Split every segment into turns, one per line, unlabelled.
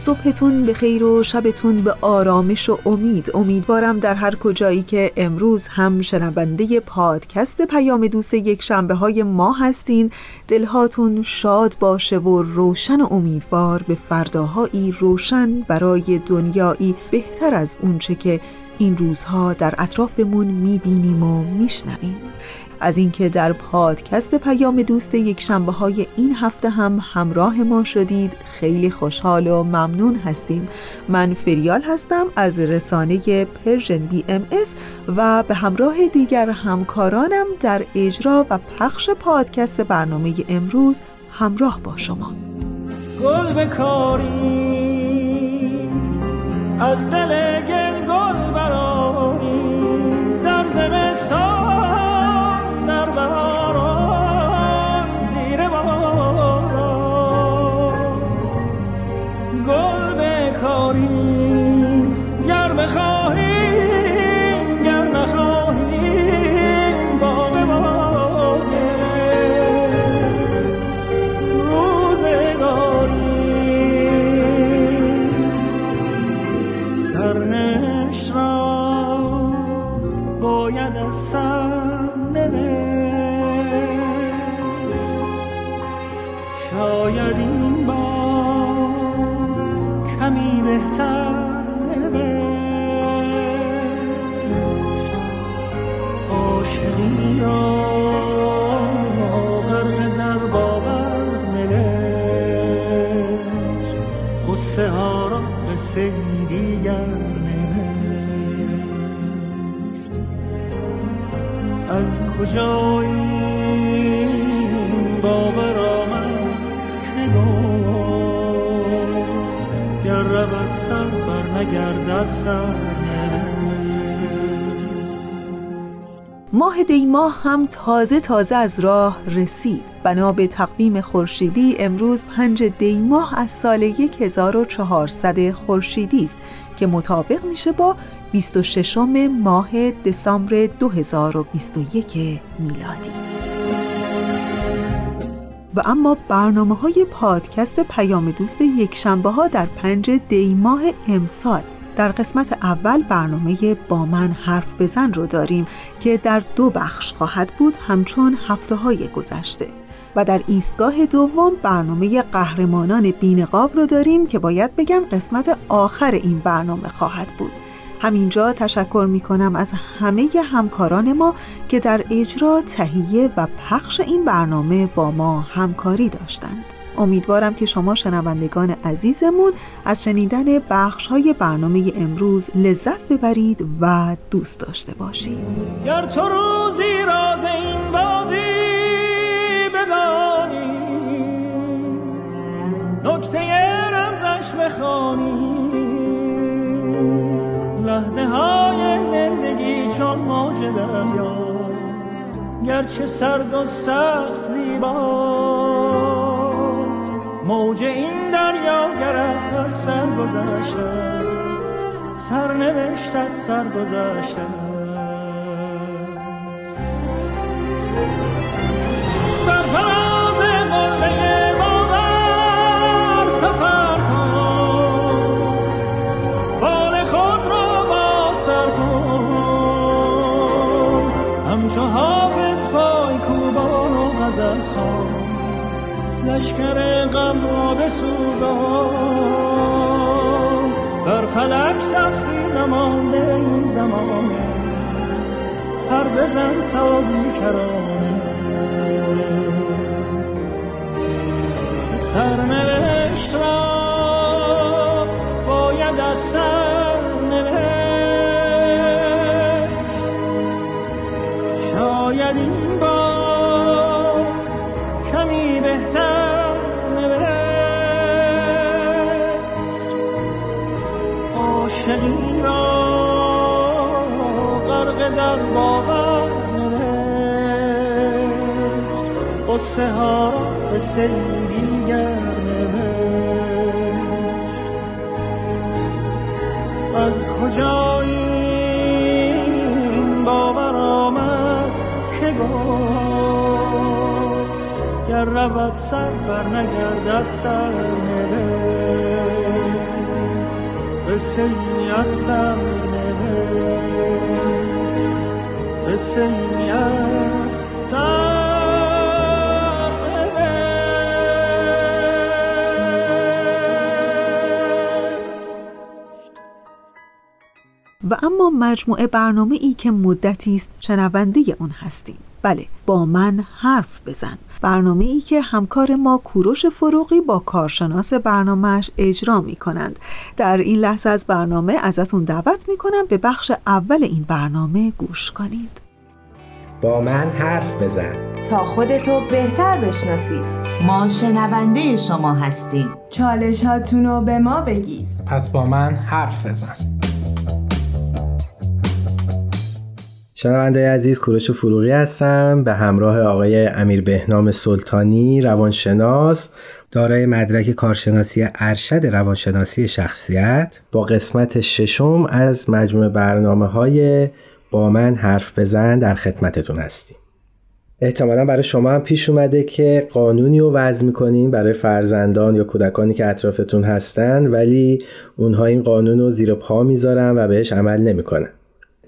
صبحتون به خیر و شبتون به آرامش و امید. امیدوارم در هر کجایی که امروز هم شنونده پادکست پیام دوست یک شنبه های ما هستین دلهاتون شاد باشه و روشن و امیدوار به فرداهایی روشن برای دنیایی بهتر از اونچه که این روزها در اطرافمون می‌بینیم و میشنویم. از اینکه در پادکست پیام دوست یک شنبه های این هفته هم همراه ما شدید خیلی خوشحال و ممنون هستیم. من فریال هستم از رسانه Persian BMS و به همراه دیگر همکارانم در اجرا و پخش پادکست برنامه امروز همراه با شما.
گل بکاری از دل گل براری در زمستان
ماه دی ماه هم تازه تازه از راه رسید. بنا به تقویم خورشیدی امروز پنج دی ماه از سال 1400 خورشیدی است که مطابق میشه با 26 ماه دسامبر 2021 میلادی. و اما برنامه های پادکست پیام دوست یک شنبه ها در پنج دی ماه امسال در قسمت اول برنامه با من حرف بزن رو داریم که در دو بخش خواهد بود همچون هفته های گذشته. و در ایستگاه دوم برنامه قهرمانان بینقاب رو داریم که باید بگم قسمت آخر این برنامه خواهد بود. همینجا تشکر می کنم از همه همکاران ما که در اجرا تهیه و پخش این برنامه با ما همکاری داشتند. امیدوارم که شما شنوندگان عزیزمون از شنیدن بخش های برنامه امروز لذت ببرید و دوست داشته باشید.
گر تو روزی راز این بازی بدانی نکته رمزش بخوانی. لحظه های زندگی چون موج دریاست گرچه سرد و سخت زیباست. موج این دریا گرد از سر گذشته سر نوشتد سر گذشته لشکر غم را بسوزان. بر فلک سخفی نمانده این زمان. هر بزن تا بیکرانه سرنوشت قصه ها را به دیگر از کجا این باور آمد که گفت گر رود سر بر نگردد سر قصه ای از سر قصه ای از سر
و اما مجموعه برنامه ای که مدتی است شنونده اون هستید بله با من حرف بزن. برنامه ای که همکار ما کوروش فروغی با کارشناس برنامهش اجرا می کنند در این لحظه از برنامه ازتون دعوت می کنم به بخش اول این برنامه گوش کنید.
با من حرف بزن.
تا خودتو بهتر بشناسید ما شنونده شما هستیم.
چالش رو به ما بگید.
پس با من حرف بزن.
شنونده عزیز کوروش فروغی هستم. به همراه آقای امیر بهنام سلطانی روانشناس دارای مدرک کارشناسی ارشد روانشناسی شخصیت. با قسمت ششم از مجموع برنامه های با من حرف بزن در خدمتتون هستیم. احتمالا برای شما هم پیش اومده که قانونی رو وضع می‌کنین برای فرزندان یا کودکانی که اطرافتون هستن ولی اونها این قانون رو زیر پا می‌ذارن و بهش عمل نمی‌کنن.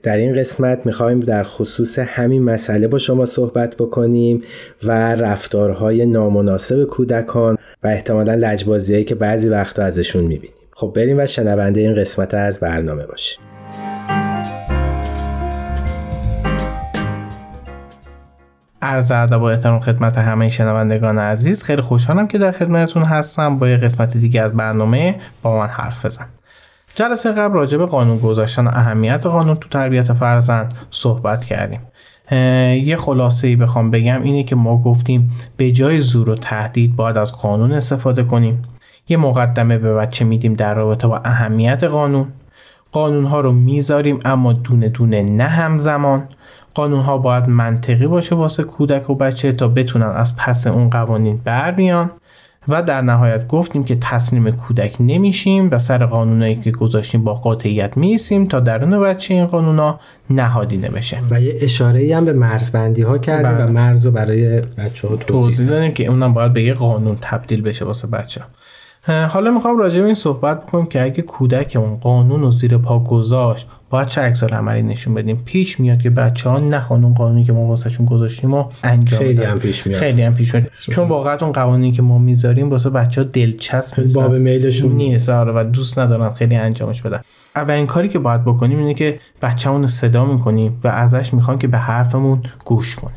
در این قسمت می‌خوایم در خصوص همین مسئله با شما صحبت بکنیم و رفتارهای نامناسب کودکان و احتمالا لجبازیهایی که بعضی وقتا ازشون می‌بینیم. خب بریم و شنونده این قسمت از برنامه باشیم.
عرض ادب و احترام خدمت همه شنوندگان عزیز خیلی خوشحالم که در خدمتتون هستم. با یه قسمت دیگه از برنامه با من حرف بزن. جلسه قبل راجع به قانون گذاشتن و اهمیت قانون تو تربیت فرزند صحبت کردیم. یه خلاصه ای بخوام بگم اینه که ما گفتیم به جای زور و تهدید باید از قانون استفاده کنیم. یه مقدمه به بچه میدیم در رابطه با اهمیت قانون. قانون ها رو می‌ذاریم اما دونه دونه نه همزمان. قانون ها باید منطقی باشه واسه کودک و بچه تا بتونن از پس اون قوانین بر بیان و در نهایت گفتیم که تسلیم کودک نمیشیم و سر قانونایی که گذاشتیم با قاطعیت میسیم تا درون بچه این قانونا نهادینه بشه
و یه اشاره هم به مرزبندی ها کردیم و بله. مرز رو برای بچه ها
توضیح دادیم. که اونم باید به یه قانون تبدیل بشه واسه بچه حالا می‌خوام راجع به این صحبت بکنیم که اگه کودک اون قانون رو زیر پا گذاشت باید چه عکس عملی نشون بدیم؟ پیش میاد که بچه ها نخوان اون قانونی که ما واسهشون گذاشتیم و انجام
خیلی هم پیش میاد.
خیلی هم پیش میاد. چون واقعا اون قوانینی که ما می‌ذاریم واسه بچه ها دلچسب
باب میلشون
نیست. و دوست ندارن خیلی انجامش بدن. اولین کاری که باید بکنیم اینه که بچه‌مون رو صدا می‌کنیم و ازش می‌خوان که به حرفمون گوش کنه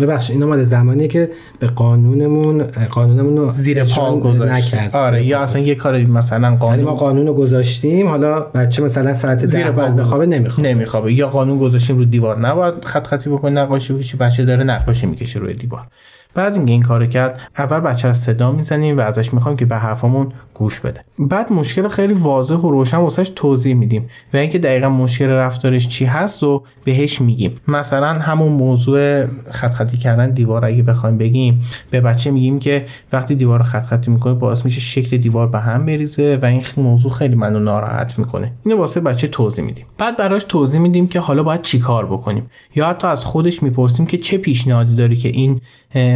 ببخش اینا مال زمانی که به قانونمون قانونمون رو
زیر پا گذاشت آره یا اصلا یه کاری مثلا قانون
یعنی ما قانون رو گذاشتیم حالا بچه مثلا ساعت زیر پا بخوابه نمیخوابه.
نمیخوابه. یا قانون گذاشتیم رو دیوار. نباید خط خطی بکنه نقاشی بکشی بچه داره نقاشی می‌کشه روی دیوار. بعد اینکه این کارو کرد اول بچه رو صدا می‌زنیم و ازش می‌خوایم که به حرفمون گوش بده. بعد مشکل خیلی واضح و روشن واسش توضیح میدیم و اینکه دقیقا مشکل رفتارش چی هست و بهش میگیم. مثلا همون موضوع خط خطی کردن دیوار اگه بخوایم بگیم به بچه میگیم که وقتی دیوار رو خط خطی می‌کنه باعث میشه شکل دیوار به هم بریزه و این موضوع خیلی منو ناراحت می‌کنه. اینو واسه بچه توضیح میدیم. بعد براش توضیح میدیم که حالا باید چیکار بکنیم. یا حتی از خودش می‌پرسیم که چه پیشنهادی داری که این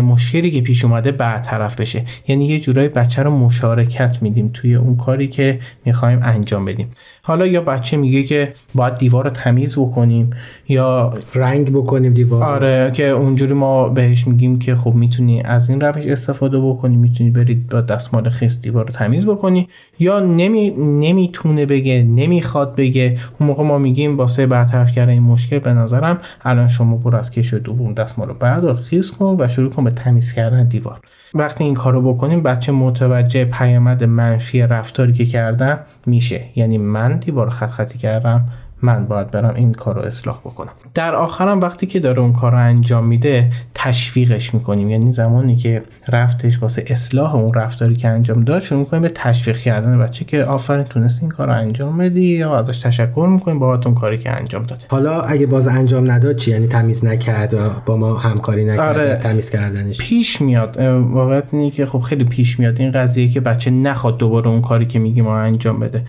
مشکلی که پیش اومده برطرف بشه. یعنی یه جورایی بچه رو مشارکت میدیم توی اون کاری که می‌خوایم انجام بدیم. حالا یا بچه میگه که باید دیوار رو تمیز بکنیم یا
رنگ بکنیم دیوار
آره که اونجوری ما بهش میگیم که خب می‌تونی از این روش استفاده بکنی می‌تونی برید با دستمال خیس دیوار رو تمیز بکنی یا نمی... نمی‌تونه بگه نمی‌خواد بگه. اون موقع ما میگیم واسه برطرف کردن این مشکل به نظرم الان شما برو از کش دوم دستمال رو بردار خیس کن و شروع کن به تمیز کردن دیوار. وقتی این کارو بکنیم بچه متوجه پیامد منفی رفتاری که کردم میشه. یعنی من دیوار خط خطی کردم. من باید برم این کار رو اصلاح بکنم. در آخرم وقتی که داره اون کار رو انجام میده تشویقش می‌کنیم. یعنی زمانی که رفتش واسه اصلاح اون رفتاری که انجام داد شروع می‌کنیم به تشویق کردن بچه که آفرین تونست این کار رو انجام بدی یا ازش تشکر می‌کنیم بابت اون کاری که انجام داده
حالا اگه باز انجام نداد چی؟ یعنی تمیز نکرد با ما همکاری نکرد آره. تمیز کردنش؟
پیش میاد. واقعا اینه که خب خیلی پیش میاد. این قضیه که بچه نخواد دوباره اون کاری که میگیم انجام بده.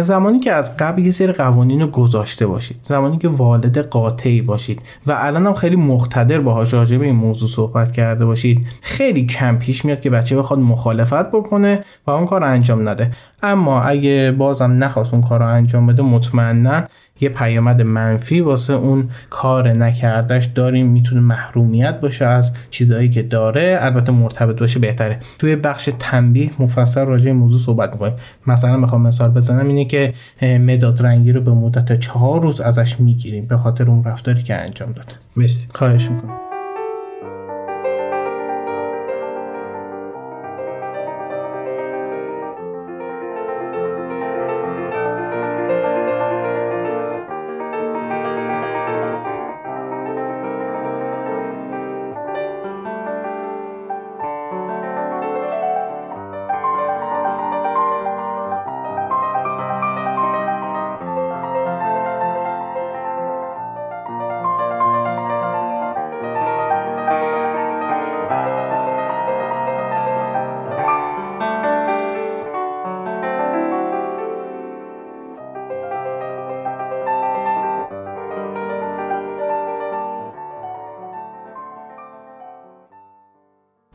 زمانی که از قبل یه سری قوانین رو گذاشته باشید. زمانی که والد قاطعی باشید. و الان هم خیلی مقتدر باهاش راجع به این موضوع صحبت کرده باشید. خیلی کم پیش میاد که بچه بخواد مخالفت بکنه و اون کار انجام نده. اما اگه بازم نخواست اون کار رو انجام بده مطمئنا یه پیامد منفی واسه اون کار نکردش داریم می‌تونه محرومیت باشه از چیزهایی که داره البته مرتبط باشه بهتره. توی بخش تنبیه مفصل راجع این موضوع صحبت می‌کنیم. مثلا می‌خوام مثال بزنم اینه که مداد رنگی رو به مدت چهار روز ازش می‌گیریم به خاطر اون رفتاری که انجام داده
مرسی.
خواهش می‌کنم.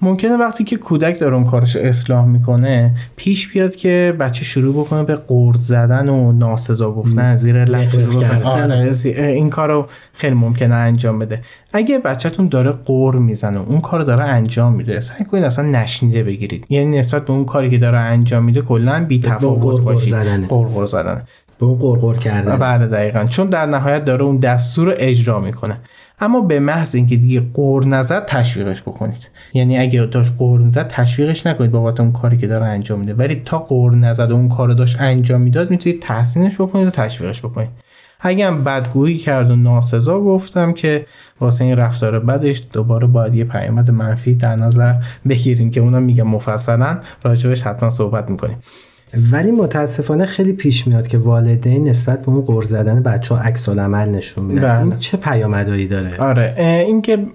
ممکنه وقتی که کودک داره اون کارش اصلاح می‌کنه پیش بیاد که بچه شروع بکنه به قرض زدن و ناسزا گفتن زیر لب آره، این کارو خیلی ممکنه انجام بده. اگه بچهتون داره قور می‌زنه اون کار داره انجام میده سعی کنید اصلا نشنیده بگیرید. یعنی نسبت به اون کاری که داره انجام میده کلا بی تفاوت باشید. قرقر زدن
به اون قرقر کردن
بله دقیقا. چون در نهایت داره اون دستور رو اجرا می‌کنه. اما به محض اینکه دیگه قور نزد تشویقش بکنید. یعنی اگه داشت قور تشویقش نکنید بابت اون کاری که داره انجام میده. ولی تا قور نزد اون کارو داشت انجام می‌داد می‌تونید تحسینش بکنید و تشویقش بکنید. اگه هم بدگویی کرد و ناسزا گفتم که واسه این رفتار بدش دوباره باید یه پیامد منفی در نظر بگیریم که اونم میگم مفصلا راجبش حتما صحبت می‌کنیم.
ولی متاسفانه خیلی پیش میاد که والدین نسبت به اون قر زدن بچه ها عکس عمل نشون میدن. بله. این چه پیامدهایی داره؟
آره. اینکه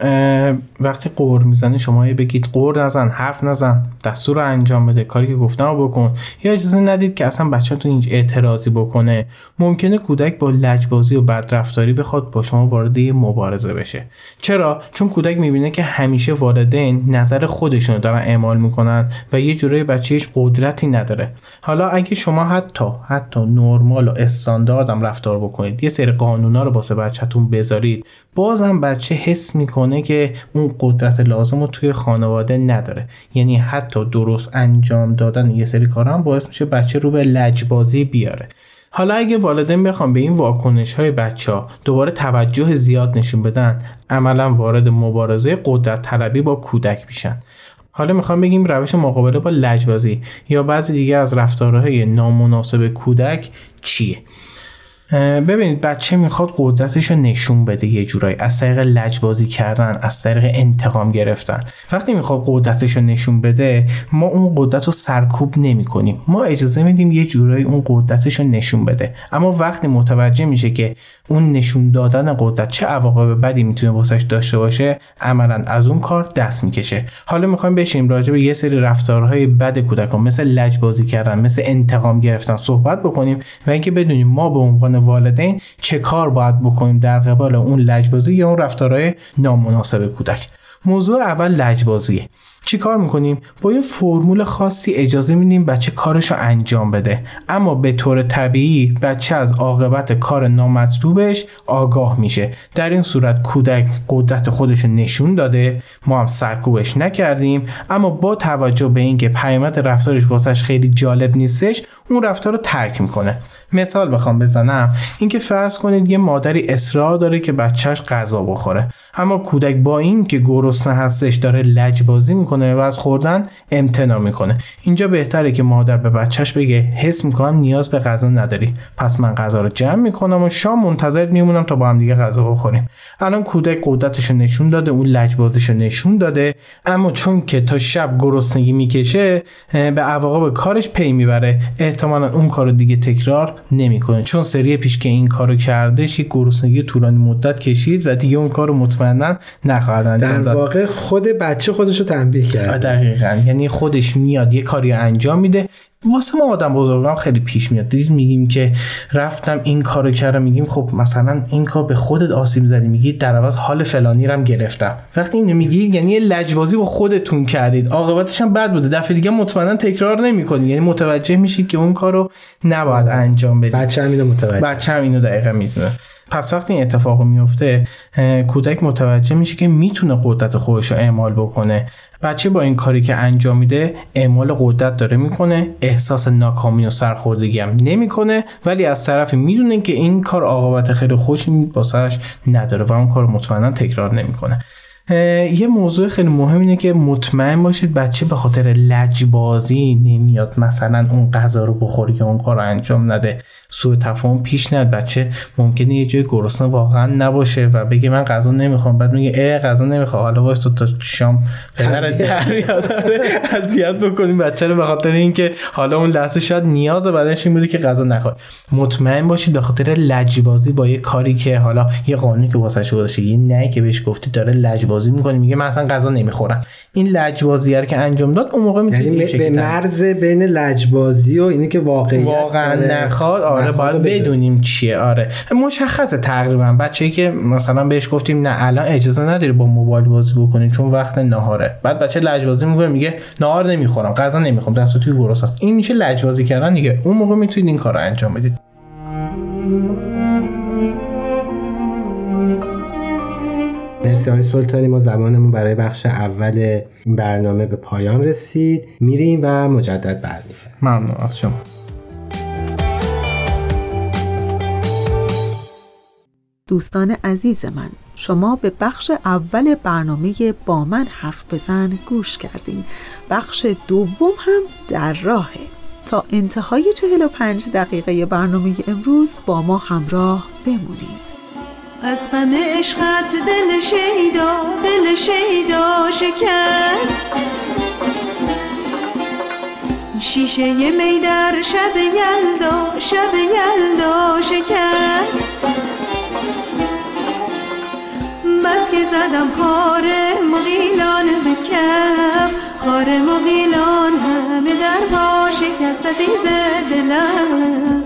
وقتی قور می‌زنی شما بگید قور نزن حرف نزن دستور رو انجام بده کاری که گفتم رو بکن. یا اجازه ندید که اصلا بچه‌تون اینج اعتراضی بکنه. ممکنه کودک با لجبازی و بدرفتاری بخواد با شما وارد مبارزه بشه. چرا؟ چون کودک می‌بینه که همیشه والدین نظر خودشون دارن اعمال می‌کنن و یه جورای بچه هیچ قدرتی نداره. حالا اگه شما حتی حتی نرمال و استاندارد هم رفتار بکنید یه سری قانونا رو واسه بچهتون بذارید بازم بچه حس می‌کنه که اون قدرت لازم رو توی خانواده نداره. یعنی حتی درست انجام دادن یه سری کار هم باعث میشه بچه رو به لجبازی بیاره. حالا اگه والدین بخوام به این واکنش های بچه ها دوباره توجه زیاد نشون بدن عملا وارد مبارزه قدرت طلبی با کودک میشن. حالا می‌خوام بگیم روش مقابله با لجبازی یا بعضی دیگه از رفتارهای نامناسب کودک چیه؟ ببینید بچه می‌خواد قدرتش رو نشون بده یه جورایی. از طریق لجبازی کردن از طریق انتقام گرفتن. وقتی می‌خواد قدرتش رو نشون بده ما اون قدرت رو سرکوب نمی کنیم ما اجازه میدیم یه جورایی اون قدرتش رو نشون بده. اما وقتی متوجه میشه که اون نشون دادن قدرت چه عواقب بدی می‌تونه واسش داشته باشه عملا از اون کار دست می‌کشه. حالا می‌خوایم بشیم راجع به یه سری رفتارهای بد کودکان مثل لجبازی کردن مثل انتقام گرفتن صحبت بکنیم و اینکه بدونیم ما به عنوان والدین چه کار باید بکنیم در قبال اون لجبازی یا اون رفتارهای نامناسب کودک؟ موضوع اول لجبازیه. چی کار می‌کنیم؟ با یه فرمول خاصی اجازه میدیم بچه کارش رو انجام بده. اما به طور طبیعی بچه از عاقبت کار نامطلوبش آگاه میشه. در این صورت کودک قدرت خودش رو نشون داده. ما هم سرکوبش نکردیم. اما با توجه به اینکه پیامد رفتارش واسش خیلی جالب نیستش اون رفتار رو ترک می‌کنه. مثال بخوام بزنم. اینکه فرض کنید یه مادری اصرار داره که بچهش غذا بخوره. اما کودک با این که گرسنه هستش داره لجبازی می‌کنه. می‌کنه و از خوردن امتناع می‌کنه. اینجا بهتره که مادر به بچهش بگه حس می‌کنم نیاز به غذا نداری. پس من غذا رو جمع می‌کنم و شام منتظر میمونم تا با هم دیگه غذا بخوریم. الان کودک قدرتش رو نشون داده اون لجبازش رو نشون داده. اما چون که تا شب گرسنگی می‌کشه به عواقب کارش پی می‌بره. احتمالا اون کار رو دیگه تکرار نمی‌کنه. چون سری پیش که این کارو کردش یک گرسنگی طولانی مدت کشید و دیگه اون کار رو مطمئنا نخواهد انجام
در واقع خود بچه خودش رو تنبیه کرد
دقیقا. یعنی خودش میاد یه کاری انجام میده. واسه ما آدم بزرگم خیلی پیش میاد. دیدید میگیم که رفتم این کارو کردم میگیم خب مثلا این کار به خودت آسیب زدی میگی در عوض حال فلانی رم گرفتم. وقتی اینو میگی یعنی لجبازی با خودتون کردید. عاقبتش هم بد بوده. دفعه دیگه مطمئنا تکرار نمی‌کنید. یعنی متوجه میشید که اون کارو نباید انجام بدید.
بچه هم اینو متوجه.
بچه هم اینو دقیقا می‌دونه. پس وقتی این اتفاق میفته کودک متوجه میشه که می‌تونه قدرت خودش رو اعمال بکنه. بچه با این کاری که انجام میده اعمال قدرت داره می‌کنه. احساس ناکامی و سرخوردگی هم نمی‌کنه. ولی از طرفی می‌دونه که این کار عاقبت خیلی خوشی واسش نداره و اون کار مطمئنا تکرار نمی‌کنه. یه موضوع خیلی مهم اینه که مطمئن باشید بچه به خاطر لجبازی نمیاد. مثلا اون غذا رو بخوری که اون کار رو انجام نده. سوء تفاهم پیش نیاد. بچه ممکنه یه جای گرسنه واقعا نباشه و بگه من غذا نمی‌خوام. بعد میگه ای غذا نمی‌خوام. حالا واسه تا شام. پدر دریا داره اذیت بکنیم بچه رو به خاطر اینکه حالا اون لحظه شاید نیاز بدنش این بوده که غذا نخواد مطمئن باشید به خاطر لجبازی با یه کاری که حالا یه قانونی که واسه گذاشته یه نه که بهش گفتی داره لجبازی می‌کنه میگه من اصلا غذا نمی‌خورم. این لجبازی که انجام داد اون موقع می‌تونه
یعنی به مرز بین لجبازی و اینی که واقعیت
واقعا نخواد. آره باید بدونیم چیه. آره. مشخصه تقریبا. بچه‌ای که مثلا بهش گفتیم نه الان اجازه نداری با موبایل بازی بکنی چون وقت نهاره بعد بچه لجبازی می‌کنه میگه نهار نمی‌خورم غذا نمی‌خورم دست توی گرس است. این میشه لجبازی کردن دیگه. اون موقع می‌تونید این کار رو انجام بدید.
مرسی های سلطانی ما زمانمون برای بخش اول این برنامه به پایان رسید. میریم و مجدد برمیگردیم.
ممنون. از شما.
دوستان عزیز من شما به بخش اول برنامه با من حرف بزن گوش کردین. بخش دوم هم در راهه. تا انتهای 45 دقیقه برنامه امروز با ما همراه بمونید.
از غم عشقت دل شیدا دل شیدا شکست. شیشه می در شب یلدا شب یلدا شکست. بس که زدم خار مغیلان به کف خار مغیلان همه در پا شکست. عزیز دلم.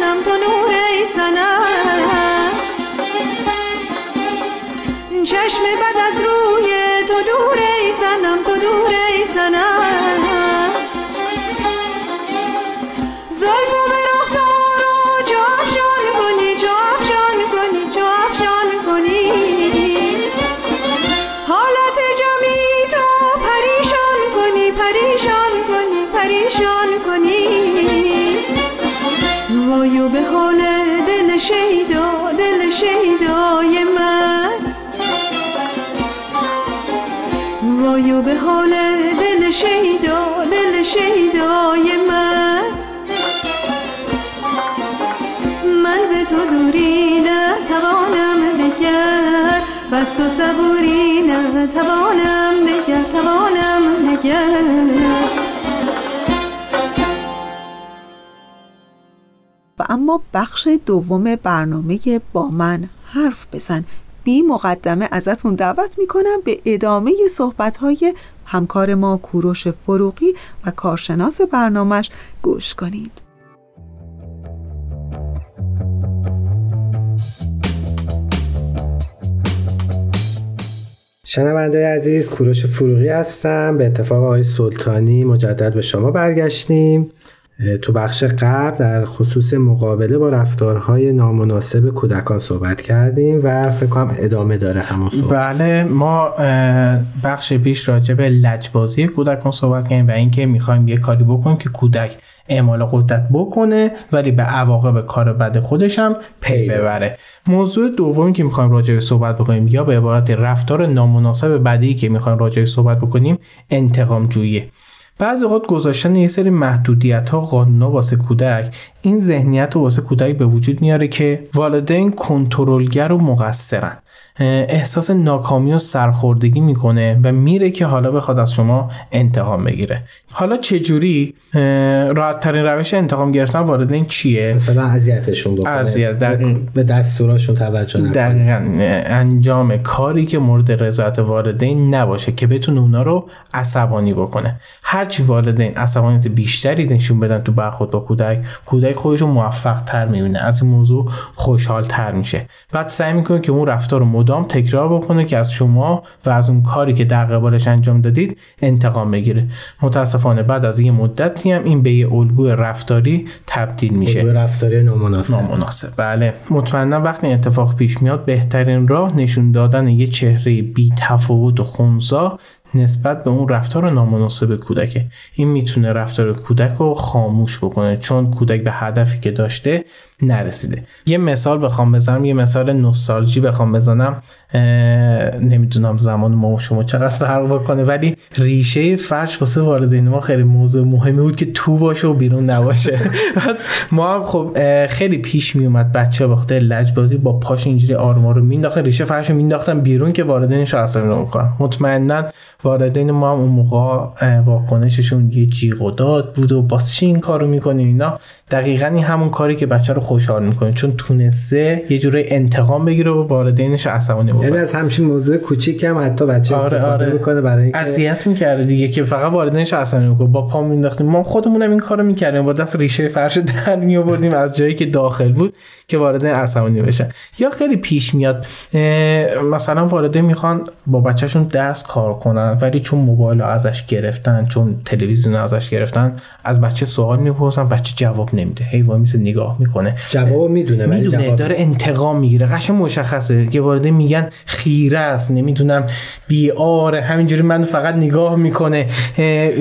سنم تو نور ای سنم. چشم بد از روی شیدا دل شیدای من. وایو به حال دل شیدا دل شیدای من. من ز تو دوری نتوانم دگر بس تو صبوری نتوانم دگر توانم دگر
اما بخش دوم برنامه با من حرف بزن. بی مقدمه ازتون دعوت می‌کنم به ادامه صحبت های همکار ما کوروش فروغی و کارشناس برنامهش گوش کنید.
شنونده عزیز کوروش فروغی هستم. به اتفاق آقای سلطانی مجدد به شما برگشتیم. تو بخش قبل در خصوص مقابله با رفتارهای نامناسب کودکان صحبت کردیم و فکر کنم ادامه داره همون صحبت.
بله ما بخش پیش راجع به لجبازی کودکان صحبت کردیم و اینکه می‌خوایم یه کاری بکنیم که کودک اعمال قدرت بکنه ولی به عواقب کار بد خودش هم پی ببره. موضوع دومی که می‌خوایم راجع به صحبت بکنیم یا به عبارت رفتار نامناسب بعدی که می‌خوایم راجع به صحبت بکنیم انتقام جویی. بعضی اوقات گذاشتن یه سری محدودیت ها قانونا واسه کودک این ذهنیت رو واسه کودک به وجود میاره که والدین کنترلگر و مقصرن. احساس ناکامی و سرخوردگی می‌کنه و میره که حالا بخواد از شما انتقام بگیره. حالا چجوری؟ راحت ترین روش انتقام گرفتن والدین چیه؟
مثلا اذیتشون بکنه.
اذیت دقیق.
به دستوراشون توجه نکنه.
دقیقا انجام کاری که مورد رضایت والدین نباشه که بتونه اونا رو عصبانی بکنه. هرچی والدین عصبانیت بیشتری نشون بدن تو برخورد با کودک کودک خودش رو موفق تر می‌بینه. از این موضوع خوشحال تر میشه. بعد سعی می‌کنه که اون رفتار رو مدام تکرار بکنه که از شما و از اون کاری که در قبالش انجام دادید انتقام بگیره. متاسفانه بعد از یه مدتی هم این به یه الگوی رفتاری تبدیل میشه.
الگوی رفتاری نامناسب.
نامناسب. بله. مطمئنا وقتی این اتفاق پیش میاد بهترین راه نشون دادن یه چهره بی تفاوت و خونسا نسبت به اون رفتار نامناسب کودکه. این می‌تونه رفتار کودک رو خاموش بکنه چون کودک به هدفی که داشته نرسیده. یه مثال بخوام بزنم یه مثال نوستالژی بخوام بزنم. نمی‌دونم زمان ما و شما چقدر فرق بکنه ولی ریشه فرش واسه والدین ما خیلی موضوع مهمی بود که تو باشه و بیرون نباشه. ما هم خب خیلی پیش می اومد بچه به خاطر لجبازی با پاش اینجوری آرما رو مینداختن ریشه فرش رو مینداختن بیرون که والدینش رو عصبی نمی‌کنن مطمئنا والدین ما هم اون موقع واکنششون یه جیغ و داد بود و باز چی این کارو می‌کنی اینا؟ دقیقا این همون کاری که بچه رو خوشحال می‌کنه چون تونسته یه جوری انتقام بگیره و والدینش عصبانی بکنه
یعنی از همچین موضوع کوچیک هم حتی بچه
آره
استفاده
آره.
می‌کنه برای اینکه
اذیت می‌کرده دیگه که فقط والدینش عصبانی می‌کنه. با پا مینداختیم ما خودمونم این کارو می‌کردیم. با دست ریشه فرش در میآوردیم از جایی که داخل بود. که والدین عصبانی بشن. یا خیلی پیش میاد مثلا والدین می‌خوان با بچهشون درس کار کنن ولی چون موبایل ازش گرفتن چون تلویزیون ازش گرفتن از بچه سوال می‌پرسن بچه جواب نمیده. هی وای میسه نگاه می‌کنه.
جواب می‌دونه ولی
می‌دونه
جواب
داره انتقام می‌گیره. قشنگ مشخصه. که وارد میگن خیره است نمی‌دونم بیاره همینجوری من فقط نگاه می‌کنه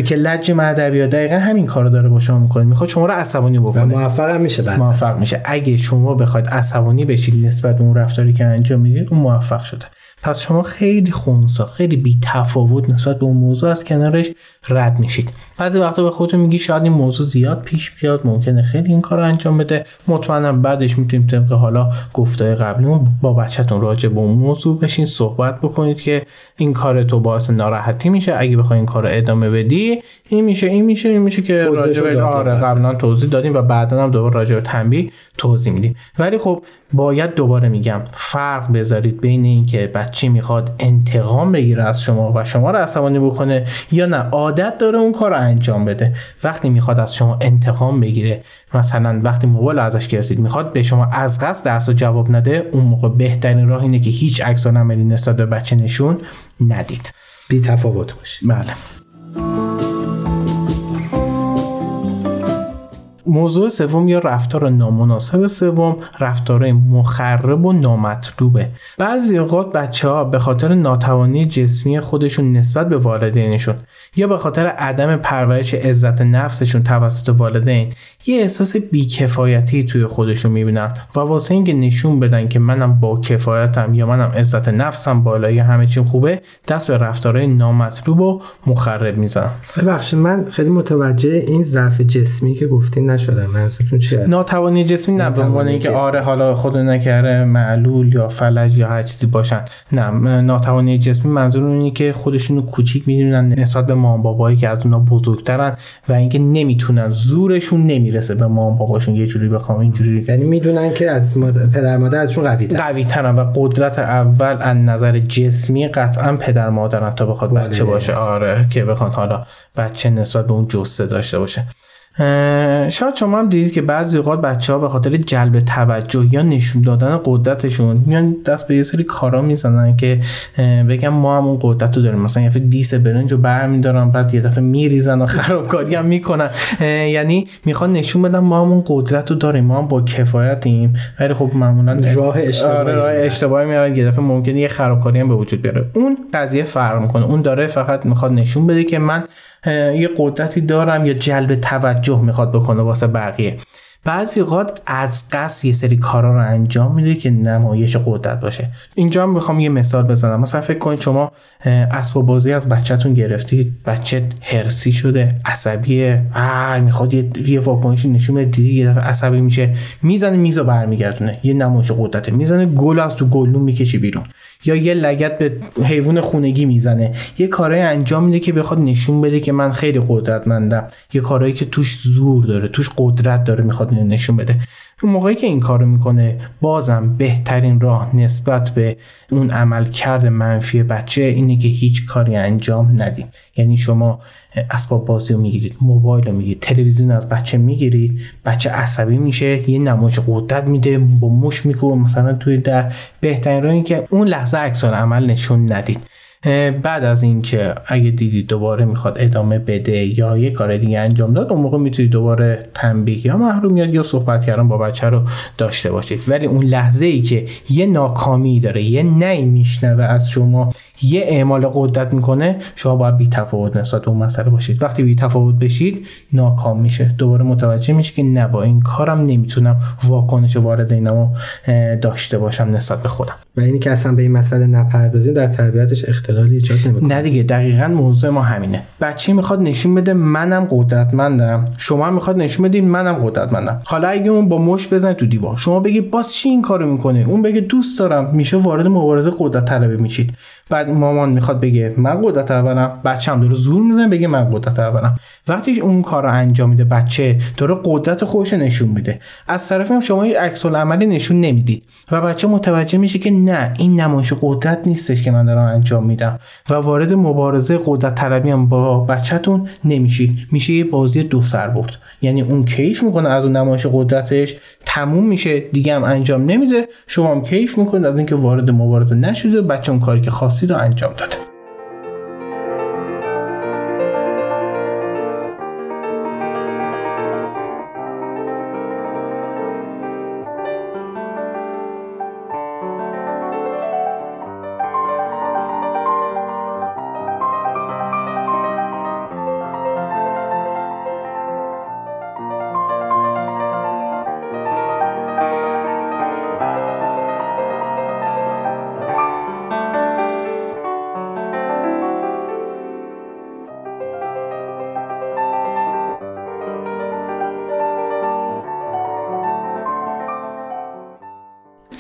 که لج مدبی دقیقا همین کارو داره با شما می‌کنه. می‌خواد شما رو عصبانی بکنه.
موفق میشه بعضی.
موفق میشه. اگه شما بخواید عصبانی بشید نسبت به اون رفتاری که انجام می‌دید اون موفق شده پس شما خیلی خونسا خیلی بی تفاوت نسبت به اون موضوع از کنارش رد میشید. بعضی وقتا به خودتون میگی شاید این موضوع زیاد پیش بیاد ممکنه خیلی این کار رو انجام بده. مطمئنا بعدش می‌تونیم طبق حالا گفتای قبلیمون با بچهتون راجع به اون موضوع بشین صحبت بکنید که این کار تو باعث ناراحتی میشه. اگه بخوای این کار رو ادامه بدی این میشه این میشه این میشه که راجع. آره قبلا توضیح دادیم و بعدا هم دوباره راجع به تنبیه توضیح میدیم. ولی خب باید دوباره میگم فرق بذارید بین اینکه بچه می‌خواد انتقام بگیره از شما و شما رو عصبانی بکنه یا نه عادت داره اون کار رو انجام بده. وقتی می‌خواد از شما انتقام بگیره مثلا وقتی موبایل ازش گرفتید می‌خواد به شما از قصد درس جواب نده اون موقع بهترین راه اینه که هیچ عکس عملی نسبت به بچه نشون ندید.
بی تفاوت باشه.
بله. موضوع سوم یا رفتار نامناسب سوم رفتار مخرب و نامطلوبه. بعضی اوقات بچه ها به خاطر ناتوانی جسمی خودشون نسبت به والدینشون یا به خاطر عدم پرورش عزت نفسشون توسط والدین یه احساس بیکفایتی توی خودشون می‌بینن و واسه اینکه نشون بدن که منم با کفایتم یا منم عزت نفسم بالایی همه چیم خوبه دست به رفتارهای نامطلوب و مخرب می‌زنن.
ببخشید من خیلی متوجه این ضعف جسمی که گفتین نشدم. منظورتون چیه؟
ناتوانی جسمی نه به عنوان اینکه. آره حالا خود نکره معلول یا فلج یا هر چیزی باشن. نه ناتوانی جسمی منظور اینه که خودشونو کوچیک می‌دونن نسبت به مام بابایی که از اونا بزرگترن و اینکه نمی‌تونن زورشون نمی‌رسه به مام باباشون یه جوری بخوام اینجوری.
یعنی می‌دونن که از ماد... پدر مادر ازشون قوی تر
قوی ترن و قدرت اول از نظر جسمی قطعا پدر مادرن تا بخواد بچه باشه. آره که بخواد حالا بچه نسبت به اون جسه داشته باشه. شاید شما هم دیدید که بعضی اوقات بچه ها به خاطر جلب توجه یا نشون دادن قدرتشون میان دست به یه سری کارا می‌زنن که بگم ما هم اون قدرت رو داریم. مثلا یه دفعه دیس برنج رو برمیدارن بعد یه دفعه میریزن و خرابکاری هم می‌کنن. یعنی می‌خوان نشون بدن ما هم اون قدرت رو داریم ما هم با کفایتیم. ولی خب معمولا
راه اشتباهی
آره راه اشتباهی میارن یه دفعه ممکنه یه خرابکاری هم به وجود بیاره. اون قضیه فرق می‌کنه. اون داره فقط می‌خواد نشون بده که من یه قدرتی دارم یا جلب توجه می‌خواد بکنه واسه بقیه. بعضی اوقات از قصد یه سری کارا رو انجام میده که نمایش قدرت باشه. اینجا هم می‌خوام یه مثال بزنم. مثلا فکر کنید شما اسباب بازی از بچهتون گرفتید بچه هرسی شده عصبیه. آ می‌خواد یه, یه نشون بده. یه عصبی میشه. می‌زنه میزو برمیگردونه. یه نمایش قدرته. می‌زنه گل از تو گلون می‌کشی بیرون. یا یه لگت به حیوان خونگی می‌زنه. یه کارهای انجام میده که بخواد نشون بده که من خیلی قدرتمندم. یه کارهایی که توش زور داره توش قدرت داره می‌خواد نشون بده. اون موقعی که این کارو می‌کنه بازم بهترین راه نسبت به اون عمل کرد منفی بچه اینه که هیچ کاری انجام ندیم یعنی شما اسباب بازی رو می‌گیرید موبایل رو می‌گیرید تلویزیون از بچه می‌گیرید بچه عصبی میشه یه نمایش قدرت میده با مش می‌کنه مثلا توی در. بهترین راه این که اون لحظه عکس عمل نشون ندید. بعد از اینکه اگه دیدید دوباره می‌خواد ادامه بده یا یه کار دیگه انجام داد اون موقع می‌تونید دوباره تنبیه یا محرومیت یا صحبت کردن با بچه رو داشته باشید. ولی اون لحظه ای که یه ناکامی داره یه نی میشنوه از شما یه اعمال قدرت می‌کنه شما باید بی تفاوت نسبت اون مسئله باشید. وقتی بی تفاوت بشید ناکام میشه. دوباره متوجه میشه که نه با این کارم نمی‌تونم واکنش وارد اینمو داشته باشم نسبت به خودم.
و اینی که اصلا به این مسئله نپردازیم در تربیتش اختلالی ایجاد نمی‌کنه.
نه دیگه دقیقا موضوع ما همینه. بچه می‌خواد نشون بده منم قدرتمندم. شما می‌خواد نشون بدین منم قدرتمندم. حالا اگه اون با مش بزنه تو دیوار شما بگی باز چی این کارو می‌کنه؟ اون بگه دوست دارم. میشه وارد مبارزه قدرت طلبی میشید. بعد مامان می‌خواد بگه من قدرت اولم. بچه هم داره زور می‌زنه بگه من قدرت اولم. وقتی اون کار انجام میده بچه داره قدرت خودش نشون میده. از طرف هم شما عکس عملی نشون نمی‌دید. و بچه متوجه میشه که نه این نمایش قدرت نیستش که من دارم انجام میدم. و وارد مبارزه قدرت طلبی هم با بچهتون نمیشید میشه یه بازی دو سر برد. یعنی اون کیف می‌کنه از اون نمایش قدرتش تموم میشه. دیگه هم انجام نمیده. شما هم کیف می‌کنید از اینکه وارد مبارزه نشده بچه اون کاری که خواستید رو انجام داده.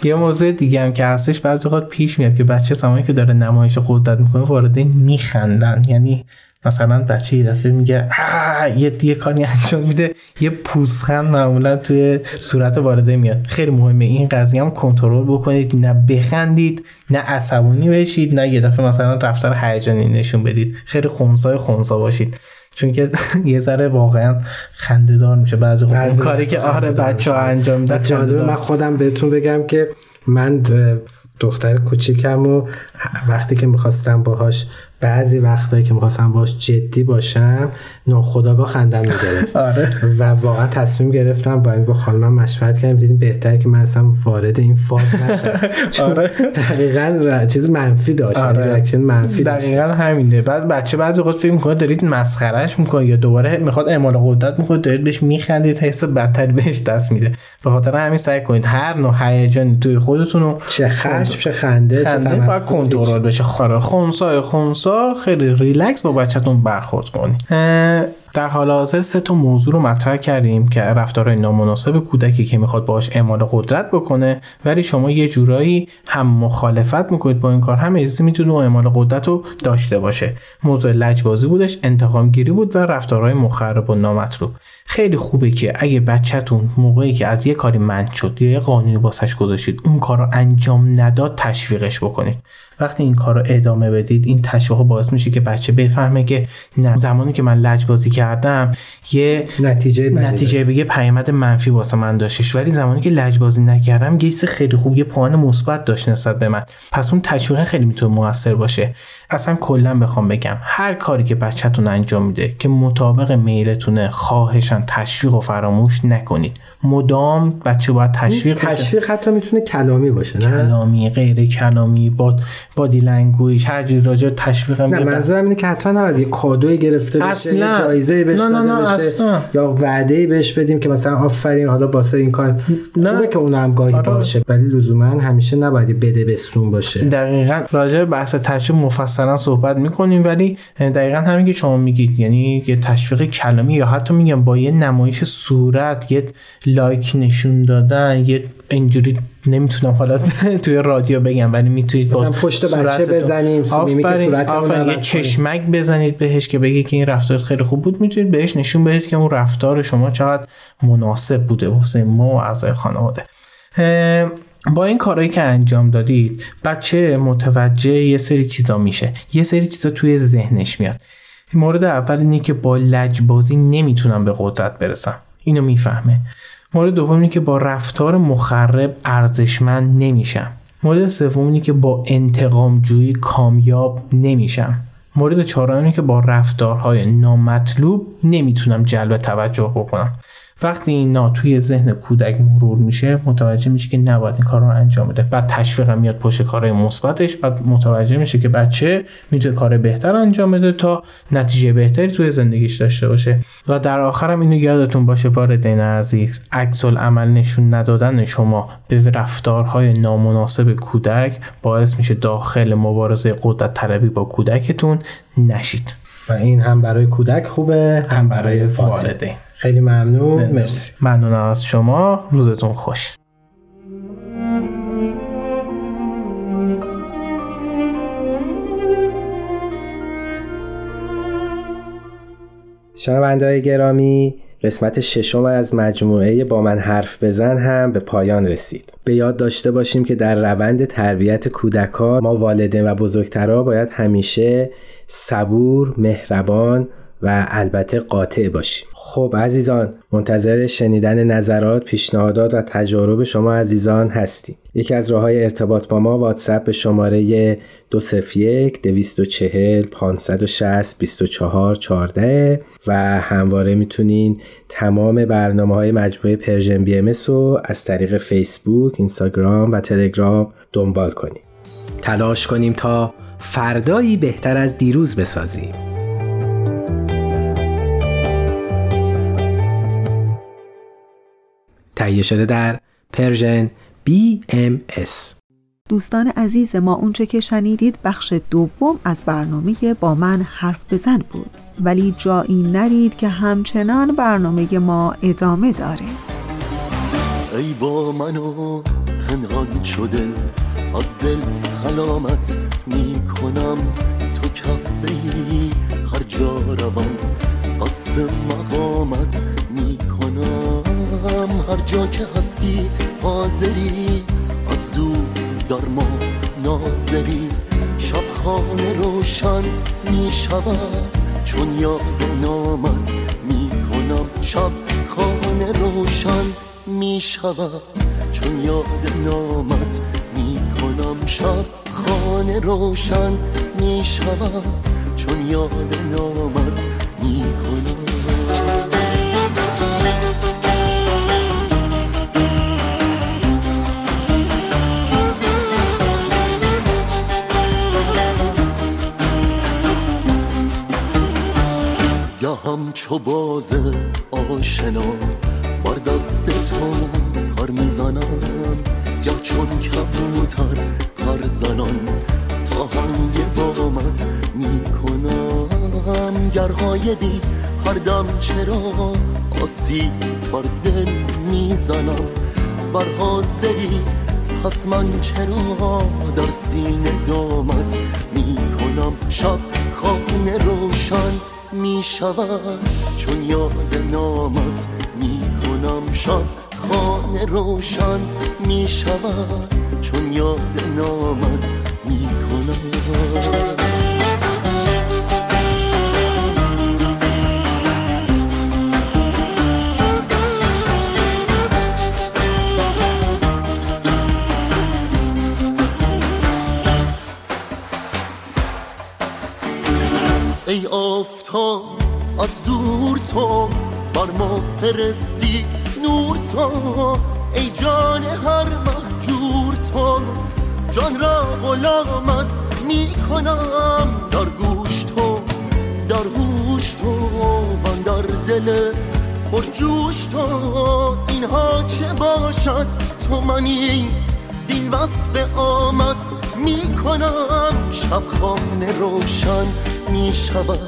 یه موضوع دیگه هم که هستش بعضی وقت پیش میاد که بچه زمانی که داره نمایش قدرت می‌کنه وارد میخندن. یعنی مثلا بچه یه دفعه میگه یه یه کاری انجام میده یه پوزخند معمولا توی صورت وارده میاد. خیلی مهمه. این قضیه هم کنترل بکنید. نه بخندید نه عصبانی بشید نه یه دفعه مثلا رفتار هیجانی نشون بدید. خیلی خونسای خونسا باشید. چون که یه ذره واقعا خنده دار میشه. بعضی اون کاری که آره بچه ها انجام میدن
جالبه من خودم بهتون بگم که من دختر کوچیکم و وقتی که می‌خواستم باهاش بعضی وقتایی که می‌خواستم باش جدی باشم ناخداگاه خندم می‌گرفت.
آره.
و واقعا تصمیم گرفتم با این با خانمم مشورت کردیم دیدیم بهتره که من اصلا وارد این فاز نشم.
آره.
دقیقا چیز منفی داشت.
آره.
ریاکشن منفی داشت.
دقیقا همینه. بعد بچه بعضی وقت فکر می‌کنه دارید مسخرش می‌کنه یا دوباره می‌خواد اعمال قدرت می‌کنه دارید بهش میخندید حس بدتری بهش دست میده. به خاطر همین سعی کنید هر نوع هیجانی توی خودتون رو
چه خشم چه خنده
خنده باید کنترل بشه. خاره خونسا خونسا. خیلی ریلکس با بچهتون برخورد کنید در حال حاضر سه تا موضوع رو مطرح کردیم که رفتارهای نامناسب کودکی که می‌خواد باش اعمال قدرت بکنه ولی شما یه جورایی هم مخالفت می‌کنید با این کار هم اجازه می‌تونه اون اعمال قدرت رو داشته باشه. موضوع لجبازی بودش انتقام گیری بود و رفتارهای مخرب و نامطلوب. خیلی خوبه که اگه بچهتون موقعی که از یه کاری منع شد یا یه قانونی باسش گذاشتید اون کار رو انجام نداد تشویقش بکنید. وقتی این کار رو ادامه بدید این تشویق باعث میشه که بچه بفهمه که نه زمانی که من لجبازی می‌کردم یه
نتیجه
نتیجه بگه پیامد منفی واسه من داشتش. ولی زمانی که لجبازی نکردم یه چیز خیلی خوب یه پوان مثبت داشت نسبت به من. پس اون تشویق خیلی می‌تونه موثر باشه. اصلا کلا بخوام بگم هر کاری که بچهتون انجام میده که مطابق میلتونه خواهشان تشویق و فراموش نکنید. مدام بچه باید تشویق بشه.
تشویق حتی می‌تونه کلامی باشه نه
کلامی غیر کلامی با body language هر جوری راجع تشویق هم
نه منظورم اینه که حتما نباید یه کادوی گرفته بشه
اصلا.
یه جایزه بهش
نه، نه، نه،
بشه
اصلا.
یا وعده بهش بدیم که مثلا آفرین حالا باسه این کار
نه.
خوبه که اون هم گاهی
آره.
باشه ولی لزوما همیشه نباید بده بستون باشه
دقیقا راجع بحث تشویق مفصلا صحبت می‌کنیم ولی دقیقا همین که شما میگید یعنی یه تشویق کلامی یا حتی میگم با یه نمایش صورت یه لایک نشون دادن یه اینجوری نمی‌تونم حالا توی رادیو بگم ولی می‌تونید با
مثلا پشت بچه بزنیم، میمیک
آفرین، آفرین. یه. چشمک بزنید بهش که بگه که این رفتار خیلی خوب بود. می‌تونید بهش نشون بدید که اون رفتار شما چقدر مناسب بوده واسه ما و اعضای خانواده. با این کارهایی که انجام دادید بچه متوجه یه سری چیزا میشه. یه سری چیزا توی ذهنش میاد. مورد اول اینه که با لجبازی نمی‌تونم به قدرت برسم. اینو می‌فهمه. مورد دوم اینه که با رفتار مخرب ارزشمند نمیشم. مورد سوم اینه که با انتقام جویی کامیاب نمیشم. مورد چهارم که با رفتارهای نامطلوب نمی‌تونم جلب توجه بکنم. وقتی اینا توی ذهن کودک مرور میشه متوجه میشه که نباید این کار رو انجام بده. بعد تشویق میاد پشت کارهای مثبتش بعد متوجه میشه که بچه می‌تونه کار بهتر انجام بده تا نتیجه بهتری توی زندگیش داشته باشه. و در آخرم اینو یادتون باشه والدین عزیز عکس عمل نشون ندادن شما به رفتارهای نامناسب کودک باعث میشه داخل مبارزه قدرت طلبی با کودکتون نشید.
و این هم برای کودک خوبه هم برای والدین. خیلی ممنون. مرسی.
ممنونم از شما. روزتون خوش.
شنونده های گرامی قسمت ششم از مجموعه با من حرف بزن هم به پایان رسید. به یاد داشته باشیم که در روند تربیت کودکان ما والدین و بزرگترها باید همیشه صبور، مهربان و البته قاطع باشیم. خب عزیزان منتظر شنیدن نظرات، پیشنهادات و تجارب شما عزیزان هستیم. یکی از راه های ارتباط با ما واتساپ به شماره 201 240 560 24 14 و همواره می‌تونین تمام برنامه های مجموعه Persian BMS رو از طریق فیسبوک، اینستاگرام و تلگرام دنبال کنیم تلاش کنیم تا فردایی بهتر از دیروز بسازیم. تهیه شده در Persian BMS
دوستان عزیز ما اونچه که شنیدید بخش دوم از برنامه با من حرف بزن بود. ولی جایی نرید که همچنان برنامه ما ادامه داره.
ای با منو پنهان شده از دل سلامت می کنم تو کبه هر جا روم قصد مقامت می کنم هر جا که هستی حاضری از دور در ما ناظری. شب خانه روشن می شود چون یاد نامت می کنم شب خانه روشن می شود چون یاد نامت می کنم شب خانه روشن می شود چون یاد نامت گهم چو باز آشنا بر دست تو پر می‌زنم. یا چون کبوتر پر زنان آهنگ بامت می‌کنم. گرهای بی هر دم چرا آسی بر دل می‌زنم. بر حاضری پس من چرا در سینه دامت می‌کنم؟ شب خانه روشن می شود چون یاد نامت می کنم شب خانه روشن می شود چون یاد نامت می کنم ای آفتاب از دور تو بر ما فرستی. نور تو ای جان هر محجور تو. جان را غلامت می کنم در گوش تو در هوش تو و در دل پرجوش تو. اینها چه باشد؟ تو منی وین وصف آمد می کنم شب خانه روشن می شود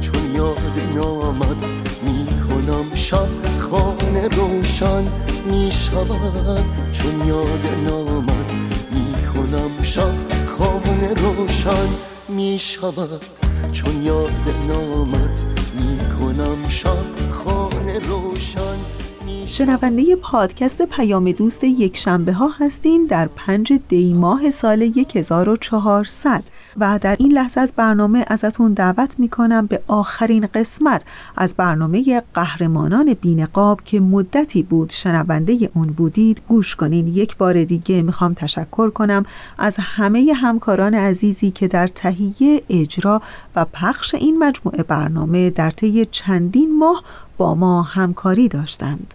چون یاد نامت می کنم شب خانه روشن می شود چون یاد نامت می کنم شب خانه روشن می شود چون یاد نامت می کنم شب خانه روشن
شنونده پادکست پیام دوست یک شنبه ها هستین در پنج دی ماه سال 1400 و در این لحظه از برنامه ازتون دعوت می‌کنم به آخرین قسمت از برنامه قهرمانان بینقاب که مدتی بود شنونده اون بودید. گوش کنین. یک بار دیگه می‌خوام تشکر کنم از همه همکاران عزیزی که در تهیه اجرا و پخش این مجموعه برنامه در طی چندین ماه با ما همکاری داشتند.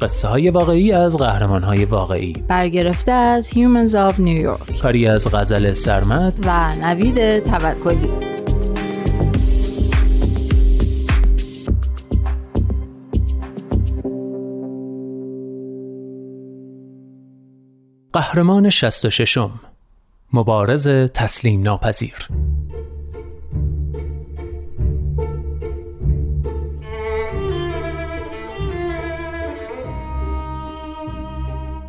قصه های واقعی از قهرمان های واقعی.
برگرفته از Humans of New York.
کاری از غزل سرمد
و نوید توکلی.
قهرمان 66 م مبارز تسلیم ناپذیر.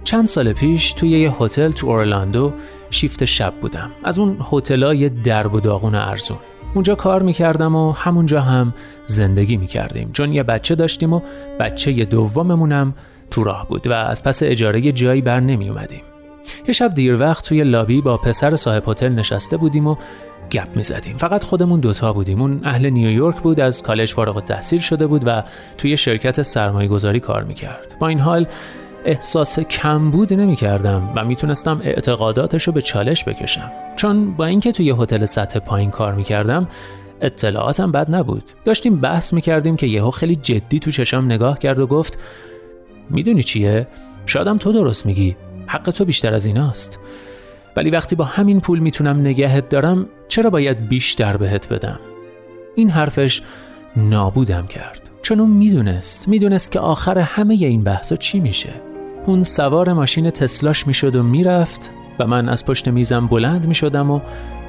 چند سال پیش توی یه هتل تو اورلاندو شیفت شب بودم. از اون هتلای درب و داغون ارزون. اونجا کار می‌کردم و همونجا هم زندگی می‌کردیم. چون یه بچه داشتیم و بچه دوممونم تو راه بود و از پس اجاره جایی بر نمی اومدیم یه شب دیر وقت توی لابی با پسر صاحب هتل نشسته بودیم و گپ می زدیم فقط خودمون دوتا بودیم. اون اهل نیویورک بود از کالج فارغ تحصیل شده بود و توی شرکت سرمایه گذاری کار می‌کرد. با این حال احساس کمبود نمی کردم و می‌تونستم اعتقاداتش رو به چالش بکشم. چون با اینکه توی هتل سطح پایین کار می کردم اطلاعاتم بد نبود. داشتیم بحث می کردیم که یهو خیلی جدی تو چشم نگاه کرد و گفت می‌دونی چیه؟ شادم تو درست میگی. حق تو بیشتر از ایناست. ولی وقتی با همین پول می‌تونم نگهت دارم چرا باید بیشتر بهت بدم؟ این حرفش نابودم کرد. چون اون می‌دونست. می‌دونست که آخر همه این بحثا چی میشه. اون سوار ماشین تسلاش می‌شد و می‌رفت و من از پشت میزم بلند می‌شدم و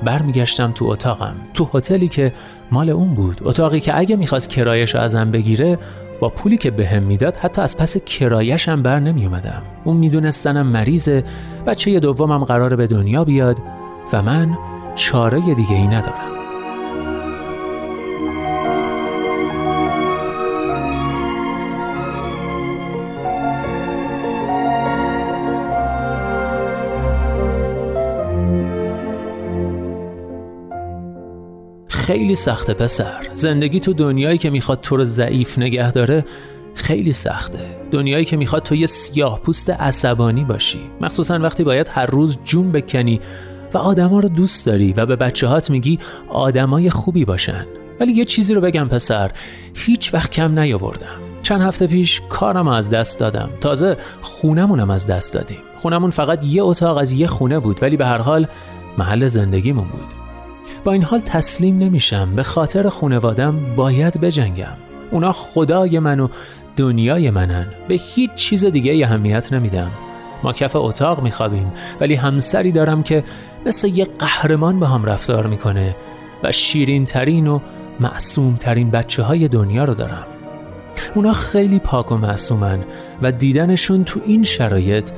برمیگشتم تو اتاقم تو هتلی که مال اون بود اتاقی که اگه می‌خواست کرایش رو ازم بگیره با پولی که بهم می‌داد حتی از پس کرایش هم بر نمی اومدم. اون می‌دونست زنم مریضه بچه دومم قراره به دنیا بیاد و من چاره دیگه ای ندارم خیلی سخته پسر. زندگی تو دنیایی که می‌خواد تو رو ضعیف نگه داره خیلی سخته. دنیایی که می‌خواد تو یه سیاه پوست عصبانی باشی. مخصوصا وقتی باید هر روز جون بکنی و آدما رو دوست داری و به بچه هات میگی آدمای خوبی باشن. ولی یه چیزی رو بگم پسر. هیچ وقت کم نیاوردم. چند هفته پیش کارم از دست دادم. تازه خونمونم از دست دادیم. خونمون فقط یه اتاق از یه خونه بود ولی به هر حال محل زندگیمون بود. با این حال تسلیم نمیشم. به خاطر خونوادم باید بجنگم. اونا خدای من و دنیای منن. به هیچ چیز دیگه اهمیت نمیدم. ما کف اتاق میخوابیم ولی همسری دارم که مثل یه قهرمان به هم رفتار می‌کنه و شیرین ترین و معصوم ترین بچه های دنیا رو دارم. اونا خیلی پاک و معصومن و دیدنشون تو این شرایط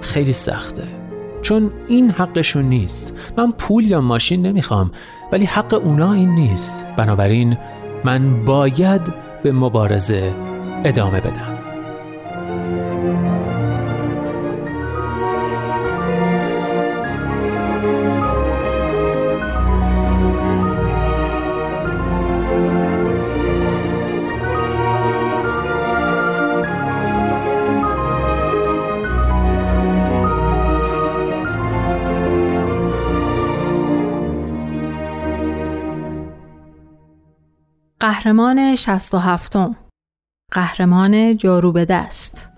خیلی سخته. چون این حقشون نیست. من پول یا ماشین نمی‌خوام ولی حق اونا این نیست. بنابراین من باید به مبارزه ادامه بدم.
قهرمان 67 قهرمان جارو به دست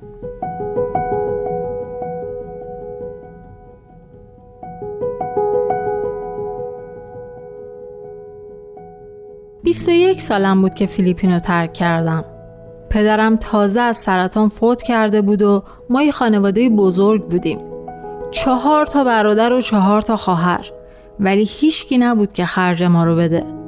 بیست و یک سالم بود که فیلیپینو ترک کردم. پدرم تازه از سرطان فوت کرده بود و ما یه خانواده بزرگ بودیم. چهار تا برادر و چهار تا خواهر ولی هیچکی نبود که خرج ما رو بده.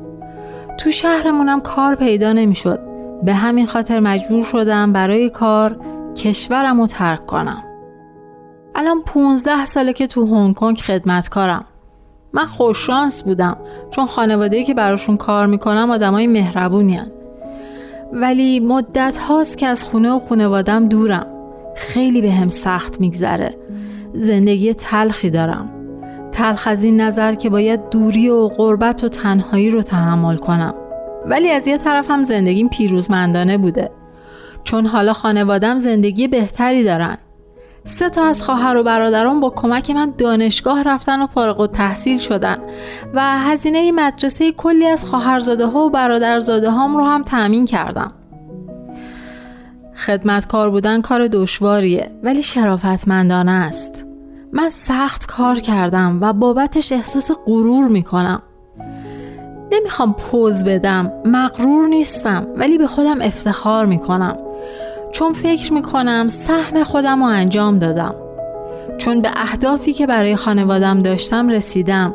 تو شهرمونم کار پیدا نمی‌شد. به همین خاطر مجبور شدم برای کار کشورم رو ترک کنم. الان 15 ساله که تو هنگ کنگ خدمتکارم. من خوششانس بودم چون خانواده که براشون کار می‌کنم آدمای مهربونی هن. ولی مدت هاست که از خونه و خانوادم دورم. خیلی به هم سخت میگذره. زندگی تلخی دارم. تلخ از این نظر که باید دوری و غربت و تنهایی رو تحمل کنم. ولی از یه طرف هم زندگیم پیروزمندانه بوده. چون حالا خانوادم زندگی بهتری دارن. سه تا از خواهر و برادران با کمک من دانشگاه رفتن و فارغ و تحصیل شدن و هزینه مدرسه کلی از خواهرزاده ها و برادرزاده هام رو هم تأمین کردم. خدمتکار بودن کار دشواریه ولی شرافتمندانه است. من سخت کار کردم و بابتش احساس غرور می‌کنم. نمی‌خوام پوز بدم مغرور نیستم ولی به خودم افتخار می‌کنم. چون فکر می‌کنم سهم خودم رو انجام دادم. چون به اهدافی که برای خانوادم داشتم رسیدم.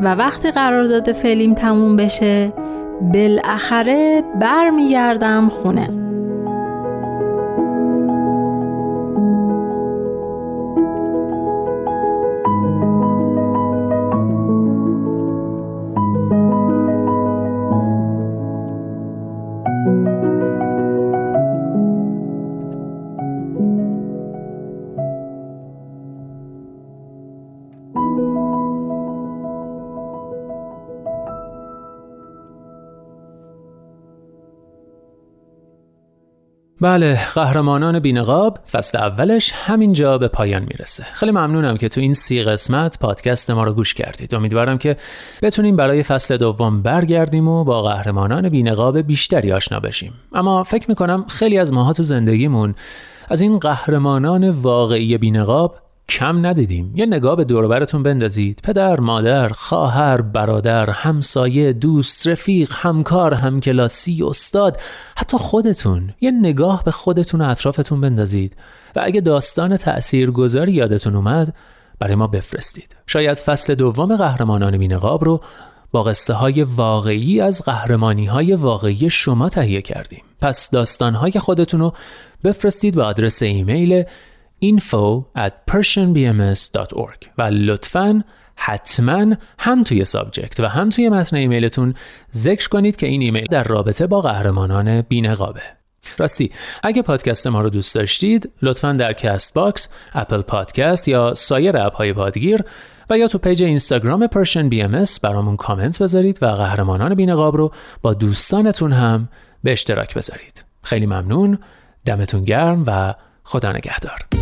و وقتی قرارداد فعلیم تموم بشه بالاخره برمیگردم خونه.
بله قهرمانان بینقاب فصل اولش همینجا به پایان می‌رسه. خیلی ممنونم که تو این سی قسمت پادکست ما رو گوش کردید. امیدوارم که بتونیم برای فصل دوم برگردیم و با قهرمانان بینقاب بیشتری آشنا بشیم. اما فکر می‌کنم خیلی از ماها تو زندگیمون از این قهرمانان واقعی بینقاب کم ندیدیم. یه نگاه به دوربرتون بندازید. پدر مادر خواهر برادر همسایه دوست رفیق همکار همکلاسی استاد حتی خودتون. یه نگاه به خودتون و اطرافتون بندازید. و اگه داستان تأثیرگذاری یادتون اومد برای ما بفرستید. شاید فصل دوم قهرمانان بینقاب رو با قصه های واقعی از قهرمانی های واقعی شما تهیه کردیم. پس داستان های خودتون رو بفرستید به آدرس ایمیل info at persianbms.org و لطفاً حتما هم توی subject و هم توی متن ایمیلتون ذکر کنید که این ایمیل در رابطه با قهرمانان بینقابه. راستی اگه پادکست ما رو دوست داشتید لطفا در Castbox Apple Podcast یا سایر اپ های پادگیر و یا تو page اینستاگرام Persian BMS برامون کامنت بذارید و قهرمانان بینقاب رو با دوستانتون هم به اشتراک بذارید. خیلی ممنون. دمتون گرم و خدا نگهدار.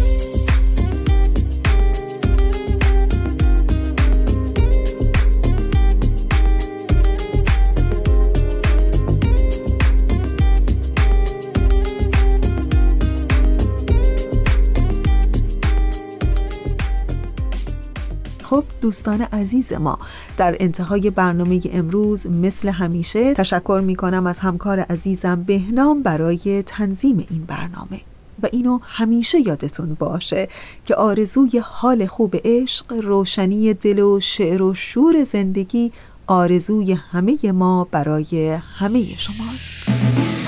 خب دوستان عزیز ما در انتهای برنامه امروز مثل همیشه تشکر می کنم از همکار عزیزم بهنام برای تنظیم این برنامه. و اینو همیشه یادتون باشه که آرزوی حال خوب عشق روشنی دل و شعر و شور زندگی آرزوی همه ما برای همه شماست.